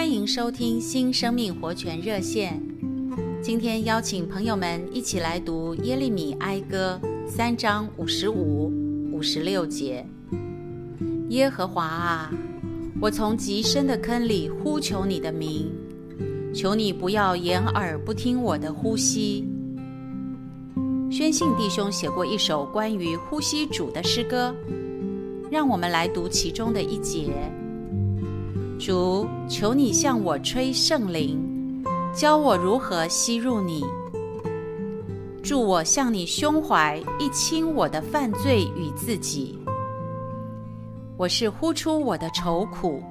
欢迎收听新生命活泉热线。今天邀请朋友们一起来读耶利米哀歌三章五十五、五十六节。耶和华啊，我从极深的坑里呼求你的名，求你不要掩耳不听我的呼吸。宣信弟兄写过一首关于呼吸主的诗歌，让我们来读其中的一节。主，求你向我吹圣灵，教我如何吸入你。助我向你胸怀一倾我的犯罪与自己。我是呼出我的愁苦，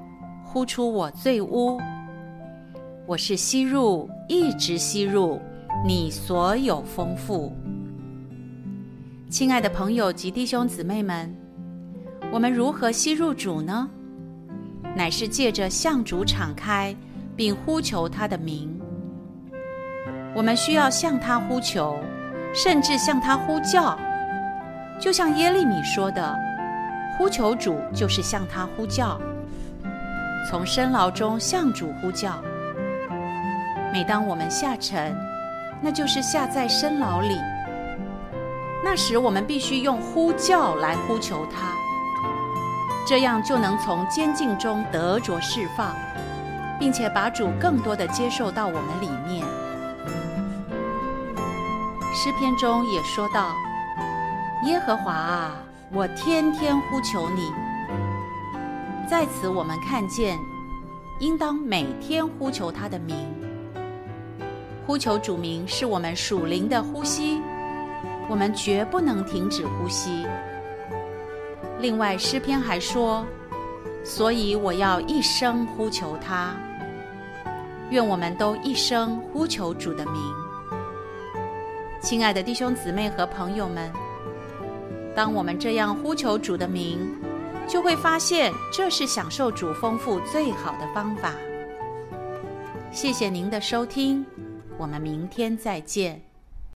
呼出我罪污。我是吸入，一直吸入你所有丰富。亲爱的朋友及弟兄姊妹们，我们如何吸入主呢？乃是借着向主敞开，并呼求他的名。我们需要向他呼求，甚至向他呼叫，就像耶利米说的：“呼求主，就是向他呼叫，从深牢中向主呼叫。”每当我们下沉，那就是下在深牢里。那时，我们必须用呼叫来呼求他。这样就能从监禁中得着释放，并且把主更多的接受到我们里面。诗篇中也说到：“耶和华啊，我天天呼求你。”在此，我们看见，应当每天呼求他的名。呼求主名是我们属灵的呼吸，我们绝不能停止呼吸。另外，诗篇还说：“所以我要一生呼求他。”愿我们都一生呼求主的名。亲爱的弟兄姊妹和朋友们，当我们这样呼求主的名，就会发现这是享受主丰富最好的方法。谢谢您的收听，我们明天再见。